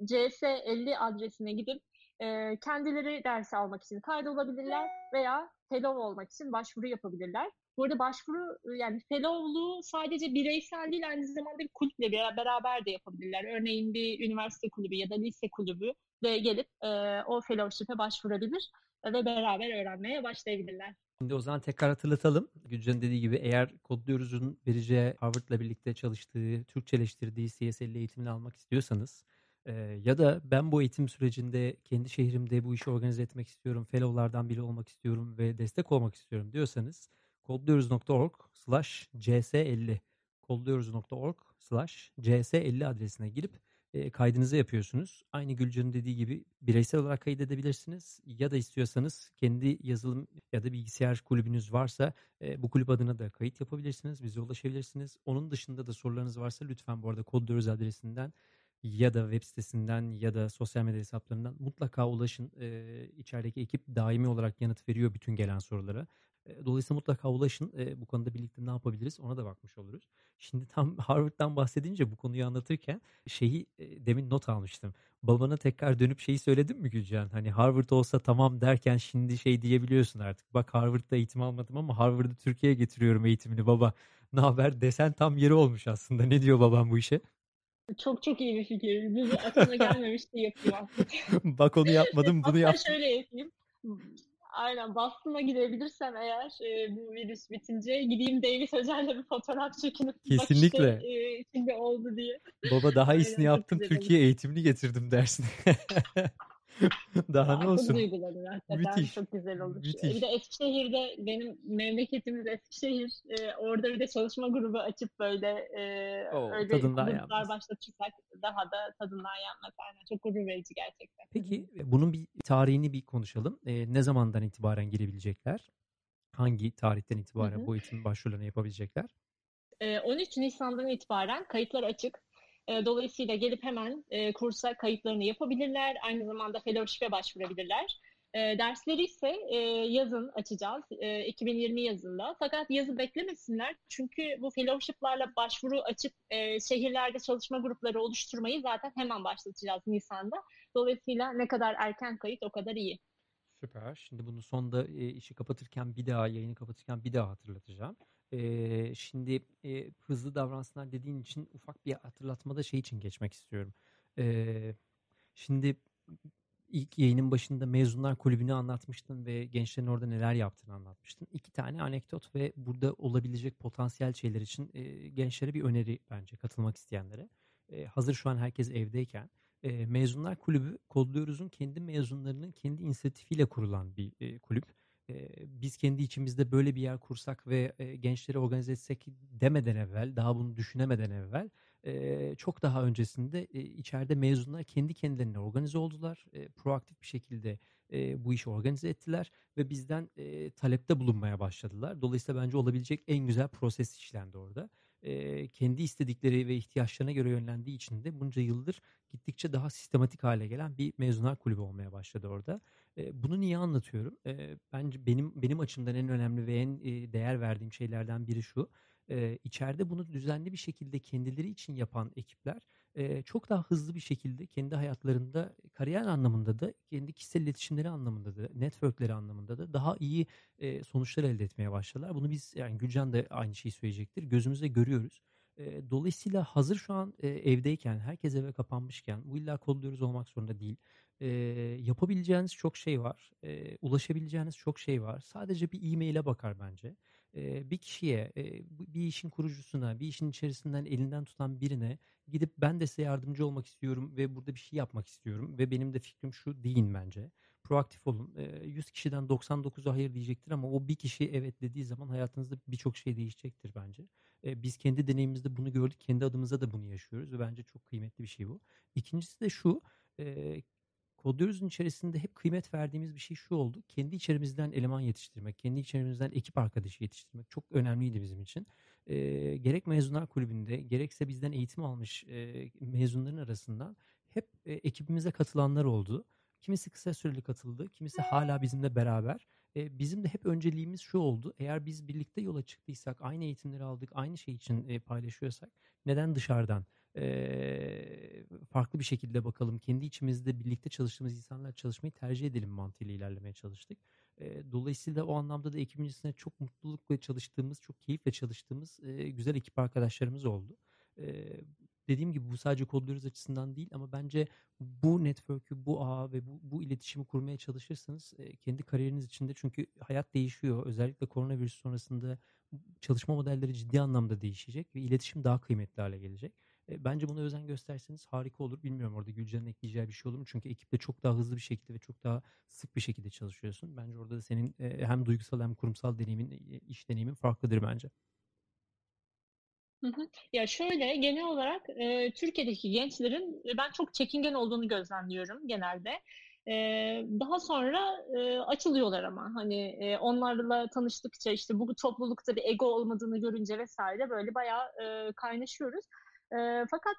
cs50 adresine gidip e, kendileri ders almak için kaydolabilirler veya fellow olmak için başvuru yapabilirler. Bu arada başvuru yani fellowluğu sadece bireysel değil aynı zamanda bir kulüple beraber de yapabilirler. Örneğin bir üniversite kulübü ya da lise kulübü de gelip e, o fellowship'e başvurabilir ve beraber öğrenmeye başlayabilirler.
Şimdi o zaman tekrar hatırlatalım. Gülcan'ın dediği gibi eğer kodluyoruz'un vereceği Harvard'la birlikte çalıştığı, Türkçeleştirdiği CSL eğitimini almak istiyorsanız e, ya da ben bu eğitim sürecinde kendi şehrimde bu işi organize etmek istiyorum, fellowlardan biri olmak istiyorum ve destek olmak istiyorum diyorsanız kodluyoruz.org slash cs50 kodluyoruz.org slash cs50 adresine girip e, kaydınızı yapıyorsunuz. Aynı Gülcan'ın dediği gibi bireysel olarak kaydedebilirsiniz ya da istiyorsanız kendi yazılım ya da bilgisayar kulübünüz varsa e, bu kulüp adına da kayıt yapabilirsiniz. Bize ulaşabilirsiniz. Onun dışında da sorularınız varsa lütfen bu arada kodluyoruz adresinden ya da web sitesinden ya da sosyal medya hesaplarından mutlaka ulaşın. E, içerideki ekip daimi olarak yanıt veriyor bütün gelen sorulara. Dolayısıyla mutlaka ulaşın. Bu konuda birlikte ne yapabiliriz ona da bakmış oluruz. Şimdi tam [LAUGHS] Harvard'dan bahsedince bu konuyu anlatırken şeyi demin not almıştım. Babana tekrar dönüp şeyi söyledin mi Gülcan? Hani Harvard olsa tamam derken şimdi şey diyebiliyorsun artık. Bak Harvard'da eğitim almadım ama Harvard'ı Türkiye'ye getiriyorum eğitimini baba. Ne haber desen tam yeri olmuş aslında. Ne diyor babam bu işe?
Çok çok iyi bir fikir. Bizi aklına gelmemişti yapıyor [LAUGHS]
Bak onu yapmadım [LAUGHS] bunu yaptım.
şöyle yapayım. Aynen Boston'a gidebilirsem eğer e, bu virüs bitince gideyim David Hoca'yla bir fotoğraf çekinip
Kesinlikle.
bak işte e, içinde oldu diye.
Baba daha iyisini Aynen, yaptım Türkiye eğitimini getirdim dersin. [LAUGHS] [LAUGHS] Daha ne olsun?
Çok duygulanır hakikaten. Müthiş. Çok güzel olur. Müthiş. Bir de Eskişehir'de benim memleketimiz Eskişehir. E, orada bir de çalışma grubu açıp böyle e, Oo, öyle gruplar başlatırsak daha da tadından yanmaz. Aynen. Çok gurur verici gerçekten.
Peki bunun bir tarihini bir konuşalım. E, ne zamandan itibaren girebilecekler? Hangi tarihten itibaren Hı-hı. bu eğitim başvurularını yapabilecekler?
13 Nisan'dan itibaren kayıtlar açık. E, dolayısıyla gelip hemen e, kursa kayıtlarını yapabilirler. Aynı zamanda fellowship'e başvurabilirler. E, dersleri ise e, yazın açacağız. E, 2020 yazında. Fakat yazı beklemesinler. Çünkü bu fellowship'larla başvuru açıp şehirlerde çalışma grupları oluşturmayı zaten hemen başlatacağız Nisan'da. Dolayısıyla ne kadar erken kayıt o kadar iyi.
Süper. Şimdi bunu sonda işi kapatırken bir daha, yayını kapatırken bir daha hatırlatacağım. Ee, şimdi e, hızlı davransınlar dediğin için ufak bir hatırlatmada şey için geçmek istiyorum. Ee, şimdi ilk yayının başında mezunlar kulübünü anlatmıştın ve gençlerin orada neler yaptığını anlatmıştın. İki tane anekdot ve burada olabilecek potansiyel şeyler için e, gençlere bir öneri bence katılmak isteyenlere. E, hazır şu an herkes evdeyken e, mezunlar kulübü kodluyoruz'un kendi mezunlarının kendi inisiyatifiyle kurulan bir e, kulüp biz kendi içimizde böyle bir yer kursak ve gençleri organize etsek demeden evvel, daha bunu düşünemeden evvel çok daha öncesinde içeride mezunlar kendi kendilerine organize oldular. Proaktif bir şekilde bu işi organize ettiler ve bizden talepte bulunmaya başladılar. Dolayısıyla bence olabilecek en güzel proses işlendi orada. Kendi istedikleri ve ihtiyaçlarına göre yönlendiği için de bunca yıldır gittikçe daha sistematik hale gelen bir mezunlar kulübü olmaya başladı orada. Bunu niye anlatıyorum? Bence benim benim açımdan en önemli ve en değer verdiğim şeylerden biri şu. İçeride bunu düzenli bir şekilde kendileri için yapan ekipler çok daha hızlı bir şekilde kendi hayatlarında kariyer anlamında da kendi kişisel iletişimleri anlamında da networkleri anlamında da daha iyi sonuçlar elde etmeye başladılar. Bunu biz yani Gülcan da aynı şeyi söyleyecektir. Gözümüzde görüyoruz. Dolayısıyla hazır şu an evdeyken, herkes eve kapanmışken, bu illa kodluyoruz olmak zorunda değil. Yapabileceğiniz çok şey var. Ulaşabileceğiniz çok şey var. Sadece bir e-maile bakar bence. Bir kişiye, bir işin kurucusuna, bir işin içerisinden elinden tutan birine gidip ben de size yardımcı olmak istiyorum ve burada bir şey yapmak istiyorum ve benim de fikrim şu deyin bence. Proaktif olun. 100 kişiden 99'u hayır diyecektir ama o bir kişi evet dediği zaman hayatınızda birçok şey değişecektir bence. E, biz kendi deneyimimizde bunu gördük. Kendi adımıza da bunu yaşıyoruz ve bence çok kıymetli bir şey bu. İkincisi de şu. E, Kodluyoruz'un içerisinde hep kıymet verdiğimiz bir şey şu oldu. Kendi içerimizden eleman yetiştirmek, kendi içerimizden ekip arkadaşı yetiştirmek çok önemliydi bizim için. E, gerek mezunlar kulübünde, gerekse bizden eğitim almış e, mezunların arasından hep e, ekibimize katılanlar oldu. Kimisi kısa süreli katıldı, kimisi hala bizimle beraber. E, bizim de hep önceliğimiz şu oldu. Eğer biz birlikte yola çıktıysak, aynı eğitimleri aldık, aynı şey için e, paylaşıyorsak neden dışarıdan e, farklı bir şekilde bakalım. Kendi içimizde birlikte çalıştığımız insanlar çalışmayı tercih edelim mantığıyla ilerlemeye çalıştık. E, dolayısıyla o anlamda da ekibin içerisinde çok mutlulukla çalıştığımız, çok keyifle çalıştığımız e, güzel ekip arkadaşlarımız oldu. E, dediğim gibi bu sadece kodluyoruz açısından değil ama bence bu network'ü, bu ağ ve bu, bu iletişimi kurmaya çalışırsanız e, kendi kariyeriniz içinde çünkü hayat değişiyor. Özellikle koronavirüs sonrasında çalışma modelleri ciddi anlamda değişecek ve iletişim daha kıymetli hale gelecek. E, bence buna özen gösterseniz harika olur. Bilmiyorum orada Gülcan'ın ekleyeceği bir şey olur mu? Çünkü ekiple çok daha hızlı bir şekilde ve çok daha sık bir şekilde çalışıyorsun. Bence orada da senin e, hem duygusal hem kurumsal deneyimin, e, iş deneyimin farklıdır bence.
Ya şöyle genel olarak e, Türkiye'deki gençlerin ben çok çekingen olduğunu gözlemliyorum genelde. E, daha sonra e, açılıyorlar ama hani e, onlarla tanıştıkça işte bu toplulukta bir ego olmadığını görünce vesaire böyle bayağı e, kaynaşıyoruz. E, fakat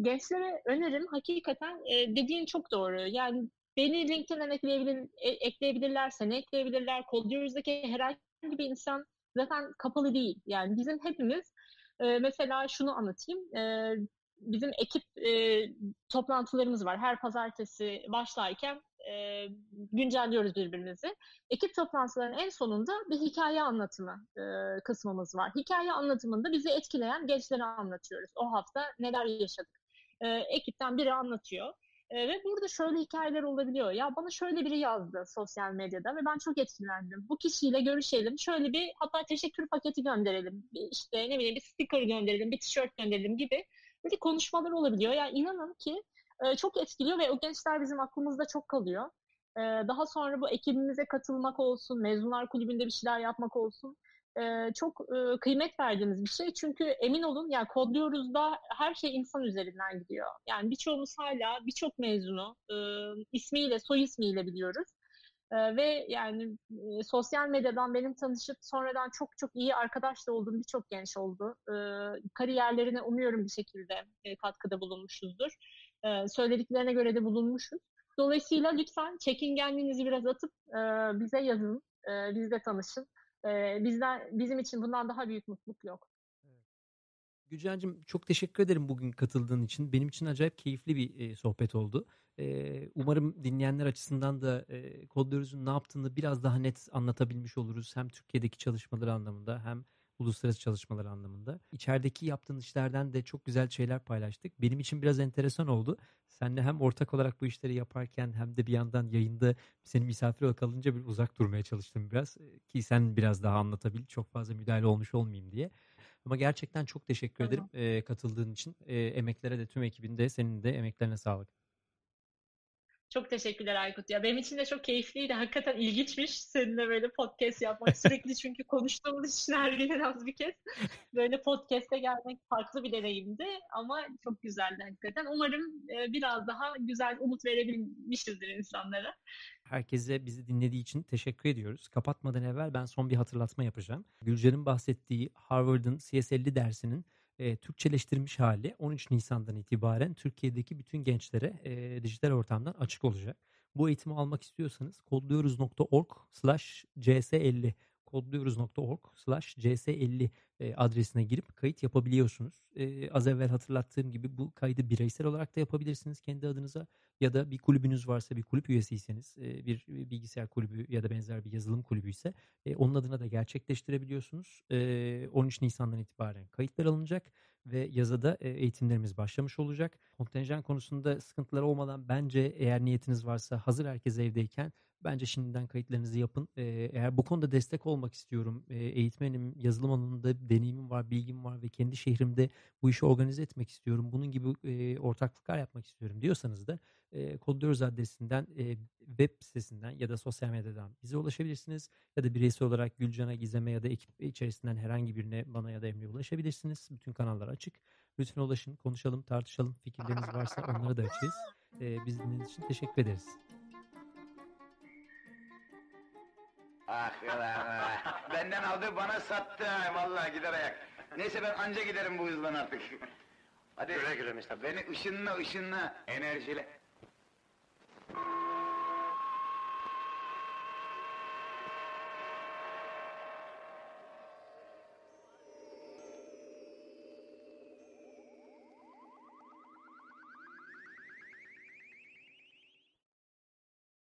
gençlere önerim hakikaten e, dediğin çok doğru. Yani beni LinkedIn'den ekleyebilir, e, ekleyebilirlerse ne ekleyebilirler? Kodluyoruz'daki herhangi bir insan zaten kapalı değil. Yani bizim hepimiz e, mesela şunu anlatayım. E, bizim ekip e, toplantılarımız var. Her pazartesi başlarken e, güncelliyoruz birbirimizi. Ekip toplantılarının en sonunda bir hikaye anlatımı e, kısmımız var. Hikaye anlatımında bizi etkileyen gençleri anlatıyoruz. O hafta neler yaşadık. E, ekipten biri anlatıyor. E, ve burada şöyle hikayeler olabiliyor. Ya bana şöyle biri yazdı sosyal medyada ve ben çok etkilendim. Bu kişiyle görüşelim. Şöyle bir hatta teşekkür paketi gönderelim. İşte ne bileyim bir sticker gönderelim, bir tişört gönderelim gibi böyle konuşmalar olabiliyor. Yani inanın ki e, çok etkiliyor ve o gençler bizim aklımızda çok kalıyor. E, daha sonra bu ekibimize katılmak olsun, mezunlar kulübünde bir şeyler yapmak olsun e, çok e, kıymet verdiğimiz bir şey. Çünkü emin olun yani kodluyoruz da her şey insan üzerinden gidiyor. Yani birçoğumuz hala birçok mezunu e, ismiyle, soy ismiyle biliyoruz. Ve yani sosyal medyadan benim tanışıp sonradan çok çok iyi arkadaş da olduğum birçok genç oldu. Kariyerlerine umuyorum bir şekilde katkıda bulunmuşuzdur. Söylediklerine göre de bulunmuşuz. Dolayısıyla lütfen çekingenliğinizi biraz atıp bize yazın, e, bizle tanışın. Bizden bizim için bundan daha büyük mutluluk yok.
Gülcan'cığım çok teşekkür ederim bugün katıldığın için. Benim için acayip keyifli bir e, sohbet oldu. E, umarım dinleyenler açısından da e, Kodluyoruz'un ne yaptığını biraz daha net anlatabilmiş oluruz. Hem Türkiye'deki çalışmaları anlamında hem uluslararası çalışmalar anlamında. İçerideki yaptığın işlerden de çok güzel şeyler paylaştık. Benim için biraz enteresan oldu. Seninle hem ortak olarak bu işleri yaparken hem de bir yandan yayında seni misafir olarak kalınca bir uzak durmaya çalıştım biraz. Ki sen biraz daha anlatabil. Çok fazla müdahale olmuş olmayayım diye. Ama gerçekten çok teşekkür tamam. ederim e, katıldığın için. E, emeklere de tüm ekibinde senin de emeklerine sağlık.
Çok teşekkürler Aykut. Ya benim için de çok keyifliydi. Hakikaten ilginçmiş seninle böyle podcast yapmak. Sürekli çünkü konuştuğumuz için her gün en az bir kez böyle podcast'e gelmek farklı bir deneyimdi. Ama çok güzeldi hakikaten. Umarım e, biraz daha güzel umut verebilmişizdir insanlara.
Herkese bizi dinlediği için teşekkür ediyoruz. Kapatmadan evvel ben son bir hatırlatma yapacağım. Gülcan'ın bahsettiği Harvard'ın CS50 dersinin e, Türkçeleştirilmiş hali 13 Nisan'dan itibaren Türkiye'deki bütün gençlere e, dijital ortamdan açık olacak. Bu eğitimi almak istiyorsanız kodluyoruz.org slash cs50 kodluyoruz.org slash cs50 e, adresine girip kayıt yapabiliyorsunuz. E, az evvel hatırlattığım gibi bu kaydı bireysel olarak da yapabilirsiniz kendi adınıza ya da bir kulübünüz varsa bir kulüp üyesiyseniz e, bir bilgisayar kulübü ya da benzer bir yazılım kulübü ise onun adına da gerçekleştirebiliyorsunuz. E, 13 Nisan'dan itibaren kayıtlar alınacak ve yazıda e, eğitimlerimiz başlamış olacak. Kontenjan konusunda sıkıntılar olmadan bence eğer niyetiniz varsa hazır herkes evdeyken Bence şimdiden kayıtlarınızı yapın. Ee, eğer bu konuda destek olmak istiyorum, e, eğitmenim, yazılım alanında deneyimim var, bilgim var ve kendi şehrimde bu işi organize etmek istiyorum. Bunun gibi e, ortaklıklar yapmak istiyorum diyorsanız da e, Kodluyoruz adresinden e, web sitesinden ya da sosyal medyadan bize ulaşabilirsiniz. Ya da bireysel olarak Gülcan'a, Gizem'e ya da ekip içerisinden herhangi birine bana ya da Emre'ye ulaşabilirsiniz. Bütün kanallar açık. Lütfen ulaşın, konuşalım, tartışalım. Fikirleriniz varsa onları da açığız. Ee, biz dinlediğiniz için teşekkür ederiz.
Ah [LAUGHS] ulan ah. Benden aldı bana sattı ha, vallahi gider ayak. Neyse ben anca giderim bu hızdan artık. Hadi.
Güle güle Mr.
Beni ışınla ışınla enerjiyle.